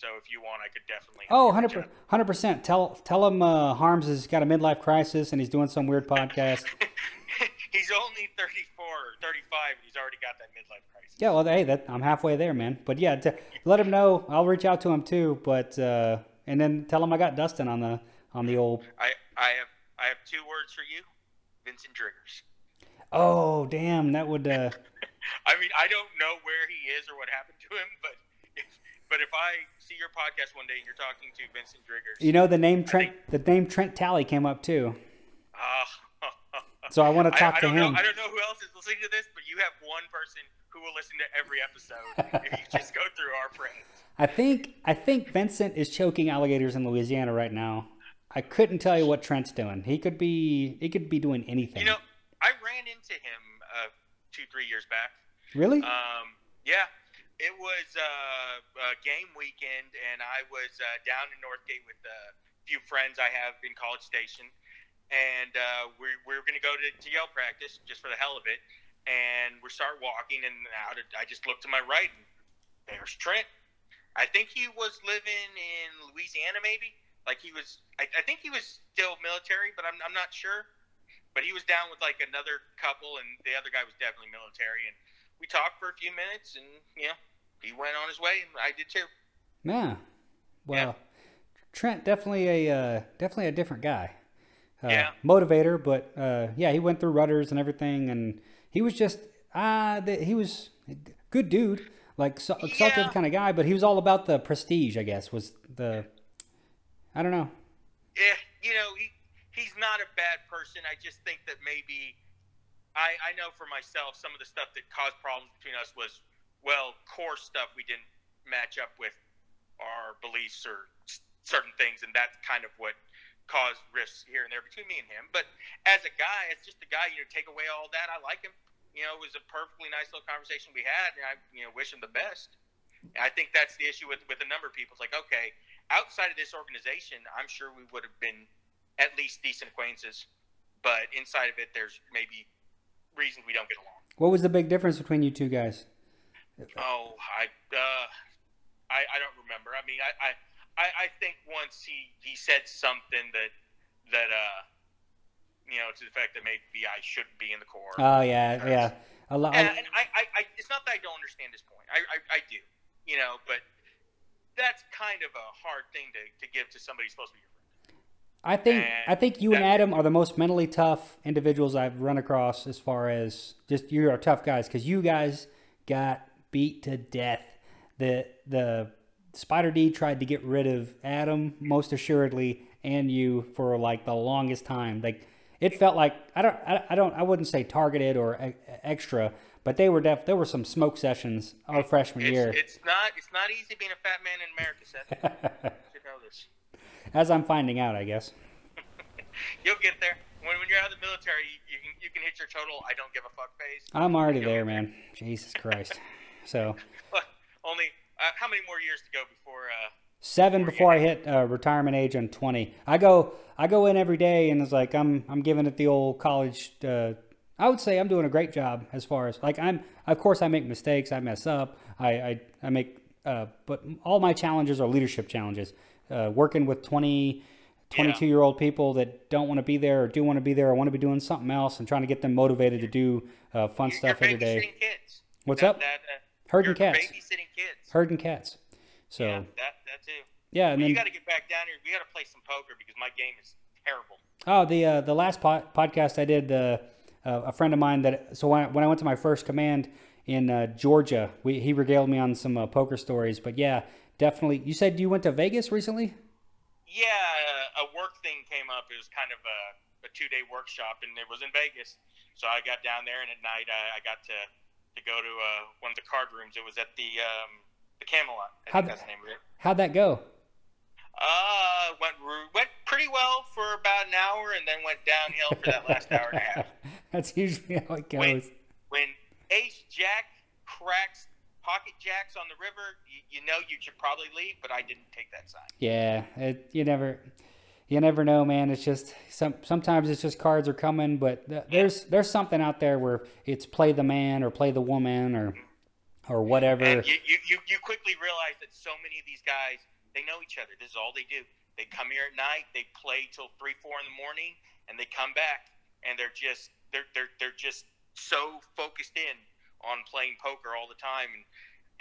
So if you want, I could definitely. oh, 100 percent. Tell tell him uh, Harms has got a midlife crisis and he's doing some weird podcast. <laughs> he's only 34 or 35, and he's already got that midlife crisis. yeah, well, hey, that I'm halfway there, man. But yeah, t- let him know. I'll reach out to him too. But uh, and then tell him I got Dustin on the on the old I, I have I have two words for you, Vincent Driggers. Oh, damn! That would. Uh, <laughs> I mean, I don't know where he is or what happened to him, but but if I see your podcast one day and you're talking to Vincent Driggers, you know, the name Trent. The name Trent Talley came up too. uh, So I want to talk I, I to him. Know, I don't know who else is listening to this, but you have one person who will listen to every episode if you just go through our friends. <laughs> I think. I think Vincent is choking alligators in Louisiana right now. I couldn't tell you what Trent's doing. He could be. He could be doing anything. You know, I ran into him uh, two, three years back. really? Um, yeah, it was uh, uh, game weekend, and I was uh, down in Northgate with a few friends I have in College Station, and uh, we, we were going to go to, yell practice just for the hell of it. And we start walking, and out I just look to my right, and there's Trent. I think he was living in Louisiana, maybe. Like he was, I, I think he was still military, but I'm, I'm not sure. But he was down with like another couple, and the other guy was definitely military. And we talked for a few minutes, and you know, he went on his way, and I did too. yeah. Well, Trent definitely a uh, definitely a different guy. Uh, Yeah. Motivator, but uh, yeah, he went through rudders and everything, and he was just ah, he was a good dude, like so, exalted Yeah. kind of guy. But he was all about the prestige, I guess. Was the I don't know. Yeah, you know, he he's not a bad person. I just think that maybe I I know for myself some of the stuff that caused problems between us was well core stuff we didn't match up with our beliefs or certain things, and that's kind of what caused rifts here and there between me and him. But as a guy, as just a guy, you know, take away all that, I like him. You know, it was a perfectly nice little conversation we had, and I you know wish him the best. I think that's the issue with with a number of people. It's like, okay, outside of this organization, I'm sure we would have been at least decent acquaintances. But inside of it, there's maybe reasons we don't get along. What was the big difference between you two guys? Oh, I uh, I, I don't remember. I mean, I, I, I, think once he, he said something that that uh, you know, to the fact that maybe I shouldn't be in the Corps. Oh yeah, yeah. A lot. And, and I, I, I, it's not that I don't understand his point. I, I, I do, you know, but that's kind of a hard thing to, to give to somebody who's supposed to be your friend. I think And I think you and Adam are the most mentally tough individuals I've run across as far as just you are tough guys because you guys got beat to death. The the Spider D tried to get rid of Adam most assuredly and you for like the longest time. Like it felt like I don't I, I don't I wouldn't say targeted or e- extra, but they were def there were some smoke sessions our freshman It's, year. it's not it's not easy being a fat man in America, Seth. <laughs> you know this. As I'm finding out, I guess. <laughs> You'll get there. When, when you're out of the military, you, you can you can hit your total. I don't give a fuck phase. I'm already there, man. Jesus Christ. <laughs> So only uh, how many more years to go before? Uh, seven before I hit uh, retirement age on 20. I go I go in every day and it's like I'm I'm giving it the old college. Uh, I would say I'm doing a great job as far as like I'm. Of course, I make mistakes. I mess up. I I, I make. Uh, but all my challenges are leadership challenges. Uh, working with 20, 22 year old people that don't want to be there or do want to be there or want to be doing something else and trying to get them motivated to do uh, fun you're stuff every day. kids. What's That- up? That, uh, Herding you're cats. Babysitting kids. Herding cats. So Yeah, that that too. Yeah, and Well, then you got to get back down here. We got to play some poker because my game is terrible. Oh, the uh, the last po- podcast I did, uh, uh, a friend of mine that so when I, when I went to my first command in uh, Georgia, we, he regaled me on some uh, poker stories. But yeah, definitely. You said you went to Vegas recently? Yeah, a work thing came up. It was kind of a, a two day workshop, and it was in Vegas. So I got down there, and at night I, I got to to go to uh, one of the card rooms. It was at the um, the Camelot. I How'd- think that's the name of it. How'd that go? Uh, went went pretty well for about an hour, and then went downhill for that last hour and a half. <laughs> That's usually how it goes. When when Ace Jack cracks pocket jacks on the river, you, you know you should probably leave, but I didn't take that sign. Yeah, it, you never, you never know, man. It's just some. Sometimes it's just cards are coming, but th- there's there's something out there where it's play the man or play the woman or or whatever. And you, you, you, quickly realize that so many of these guys, they know each other. This is all they do. They come here at night, they play till three, four in the morning, and they come back, and they're just they're they're they're just so focused in on playing poker all the time. And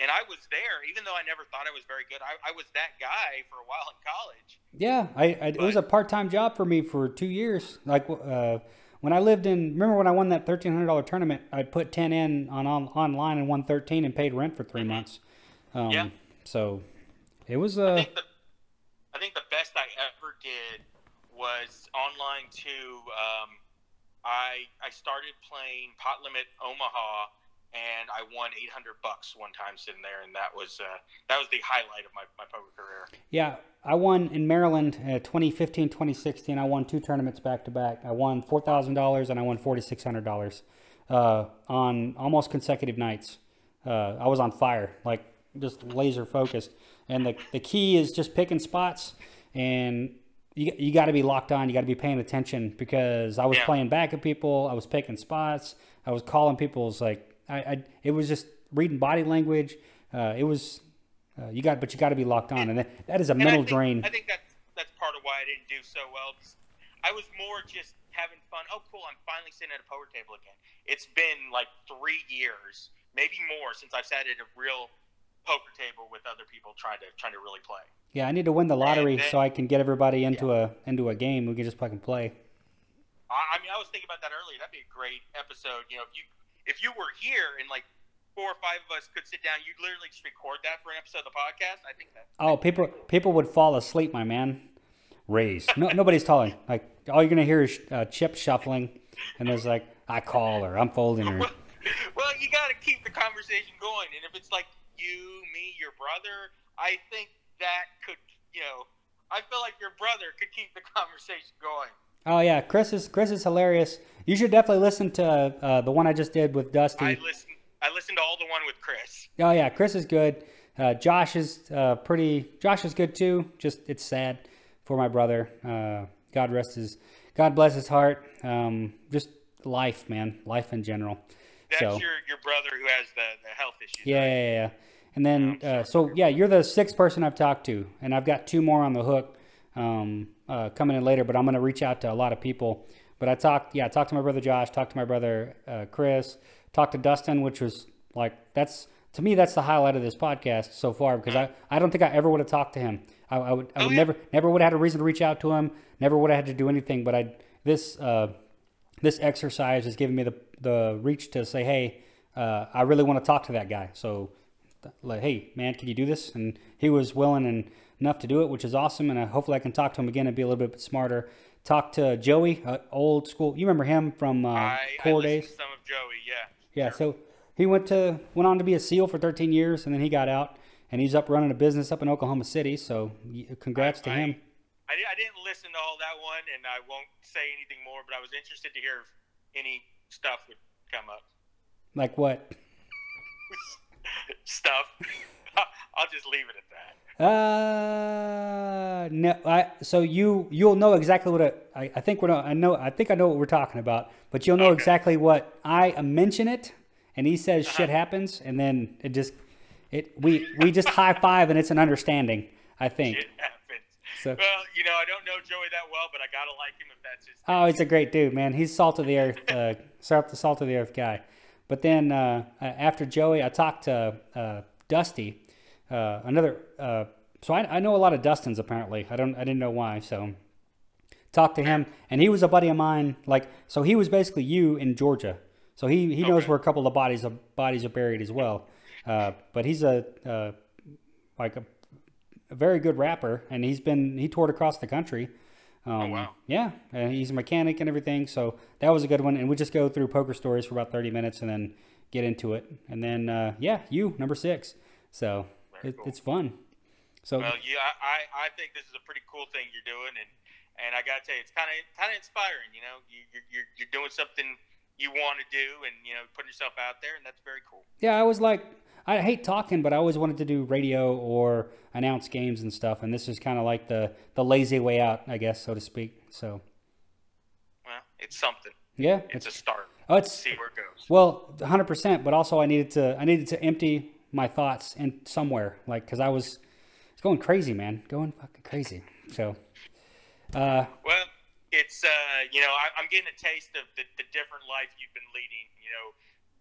and I was there, even though I never thought I was very good. I, I was that guy for a while in college. Yeah, I, I it was a part time job for me for two years. Like uh, when I lived in, remember when I won that thirteen hundred dollar tournament? I put ten in on, on online and won thirteen and paid rent for 3 months. Um, Mm-hmm. Yeah. So it was I uh think the I think the best I ever did was online too. Um, I I started playing Pot Limit Omaha, and I won eight hundred bucks one time sitting there, and that was uh, that was the highlight of my, my poker career. yeah. I won in Maryland uh, 2015, 2016. I won two tournaments back to back. I won four thousand dollars and I won forty six hundred dollars uh, on almost consecutive nights. Uh, I was on fire, like just laser focused. And the the key is just picking spots, and you you got to be locked on. You got to be paying attention because I was Yeah. playing back at people. I was picking spots. I was calling people's like I, I it was just reading body language. Uh, it was uh, you got, but you got to be locked on, and that, that is a And I mental think, drain. I think that's that's part of why I didn't do so well. I was more just having fun. Oh, cool! I'm finally sitting at a poker table again. It's been like three years, maybe more, since I've sat at a real poker table with other people trying to trying to really play. Yeah, I need to win the lottery then- so I can get everybody into a into a game. We can just fucking play. I, I mean, I was thinking about that earlier. That'd be a great episode. You know, if you if you were here and like four or five of us could sit down, you'd literally just record that for an episode of the podcast. I think that. Oh, people people would fall asleep, my man. Raise. No, <laughs> nobody's calling. Like all you're gonna hear is uh, chip shuffling, and there's like I call her, I'm folding her. Well, <laughs> well, you got to keep the conversation going, and if it's like you, me, your brother, I think that could, you know, I feel like your brother could keep the <laughs> conversation going. Oh yeah, Chris is Chris is hilarious. You should definitely listen to uh, the one I just did with Dusty. I listen. I listened to all the one with Chris. Oh yeah, Chris is good. Uh, Josh is uh, pretty. Josh is good too. Just it's sad for my brother. Uh, God rest his. God bless his heart. Um, just life, man. Life in general. That's so your your brother who has the, the health issues. yeah, right? yeah, yeah. And then, uh, so yeah, you're the sixth person I've talked to, and I've got two more on the hook um, uh, coming in later. But I'm going to reach out to a lot of people. But I talked, yeah, I talked to my brother Josh, talked to my brother uh, Chris, talked to Dustin, which was like that's to me that's the highlight of this podcast so far because I, I don't think I ever would have talked to him. I, I would I Oh, yeah. never never would have had a reason to reach out to him. Never would have had to do anything. But I this uh, this exercise has given me the the reach to say, hey, uh, I really want to talk to that guy. So like, hey, man, can you do this? And he was willing and enough to do it, which is awesome. And uh, hopefully I can talk to him again and be a little bit smarter. Talk to Joey, uh, old school. You remember him from uh, I, I Corps listened Days? some of Joey. Yeah. Yeah, so he went to went on to be a SEAL for 13 years, and then he got out, and he's up running a business up in Oklahoma City. So congrats to I- him. I, I didn't listen to all that one, and I won't say anything more. But I was interested to hear if any stuff would come up. Like what? <laughs> stuff. <laughs> I'll just leave it at that. Uh, no. I so you you'll know exactly what it, I I think what I know I think I know what we're talking about, but you'll know Okay. exactly what I mention it, and he says Uh-huh. shit happens, and then it just it we we just high five, and it's an understanding. I think. It happens. So- Well, you know, I don't know Joey that well, but I gotta like him if that's his. Oh, he's a great dude, man. He's salt of the earth, uh, <laughs> salt the salt of the earth guy. But then uh, uh, after Joey, I talked to uh, Dusty, uh, another. Uh, so I, I know a lot of Dustins apparently. I don't. I didn't know why. So talked to him, and he was a buddy of mine. Like so, he was basically you in Georgia. So he, he knows where a couple of bodies of bodies are buried as well. Uh, but he's a uh, like a, a very good rapper, and he's been he toured across the country. Um, wow. Yeah, and he's a mechanic and everything. So that was a good one. And we just go through poker stories for about thirty minutes, and then get into it. And then uh, yeah, you number six. So Very it, cool. it's fun. So Well, yeah, I, I, think this is a pretty cool thing you're doing, and and I gotta tell you, it's kind of kind of inspiring. You know, you, you're you're you're doing something you want to do, and you know, putting yourself out there, and that's very cool. Yeah, I was like, I hate talking, but I always wanted to do radio or announce games and stuff, and this is kind of like the the lazy way out, I guess, so to speak. So Well, it's something. yeah, It's it's a start. oh, it's See where it goes. well, hundred percent. But also, I needed to I needed to empty my thoughts in somewhere, like because I was it's going crazy, man, going fucking crazy. So, uh, Well, it's uh, you know, I, I'm getting a taste of the, the different life you've been leading. You know,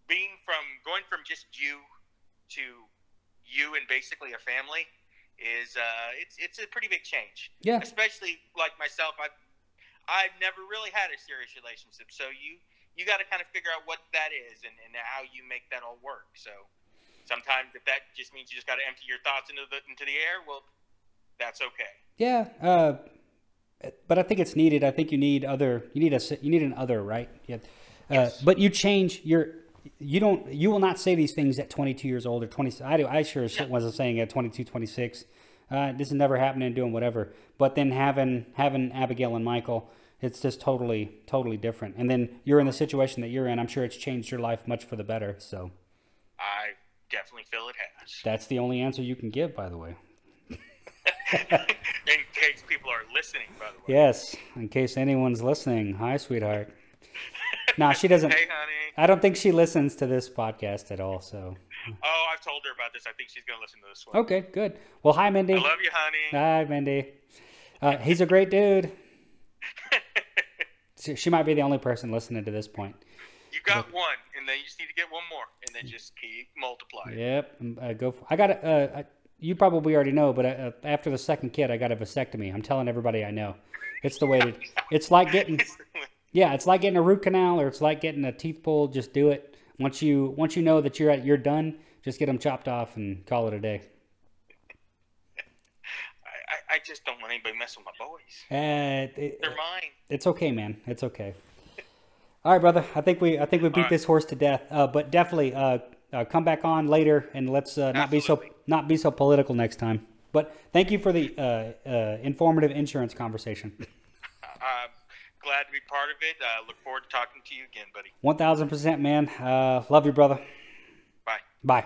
being from going from just you to you and basically a family is uh, it's it's a pretty big change. yeah, Especially like myself, I I've never really had a serious relationship, so you you got to kind of figure out what that is and, and how you make that all work. So sometimes if that just means you just got to empty your thoughts into the into the air, well, that's okay. yeah. Uh, but I think it's needed. I think you need other. You need a. You need an other, right? Yeah. Uh, Yes. But you change your. You don't. You will not say these things at 22 years old or 20. I do. I sure as shit Yeah. wasn't saying at 22, 26. Uh, this is never happening. Doing whatever. But then having having Abigail and Michael, it's just totally totally different. And then you're in the situation that you're in. I'm sure it's changed your life much for the better. So I definitely feel it has. that's the only answer you can give, by the way. <laughs> In case people are listening, by the way. Yes, in case anyone's listening. Hi, sweetheart. <laughs> no, she doesn't. Hey, honey. I don't think she listens to this podcast at all. So, Oh, I've told her about this. I think she's gonna listen to this one. okay, good. Well, hi, Mindy. I love you, honey. Hi, Mindy. Uh, he's a great dude. <laughs> She, might be the only person listening to this point. you got one, and then you just need to get one more, and then just keep multiplying. Yep. Uh, go. For, I got. a- Uh, I, you probably already know, but uh, after the second kid, I got a vasectomy. I'm telling everybody I know. It's the way to. It's like getting. <laughs> Yeah, it's like getting a root canal, or it's like getting a teeth pulled. Just do it. Once you once you know that you're at, you're done, just get them chopped off and call it a day. I, I, I just don't want anybody messing with my boys. Uh, it- They're mine. It's okay, man. It's okay. All right, brother. I think we I think we beat right. this horse to death. Uh, but definitely uh, uh, come back on later and let's uh, not be so not be so political next time. But thank you for the uh, uh, informative insurance conversation. I'm <laughs> glad to be part of it. Uh, look forward to talking to you again, buddy. One thousand percent, man. Uh, love you, brother. Bye. Bye.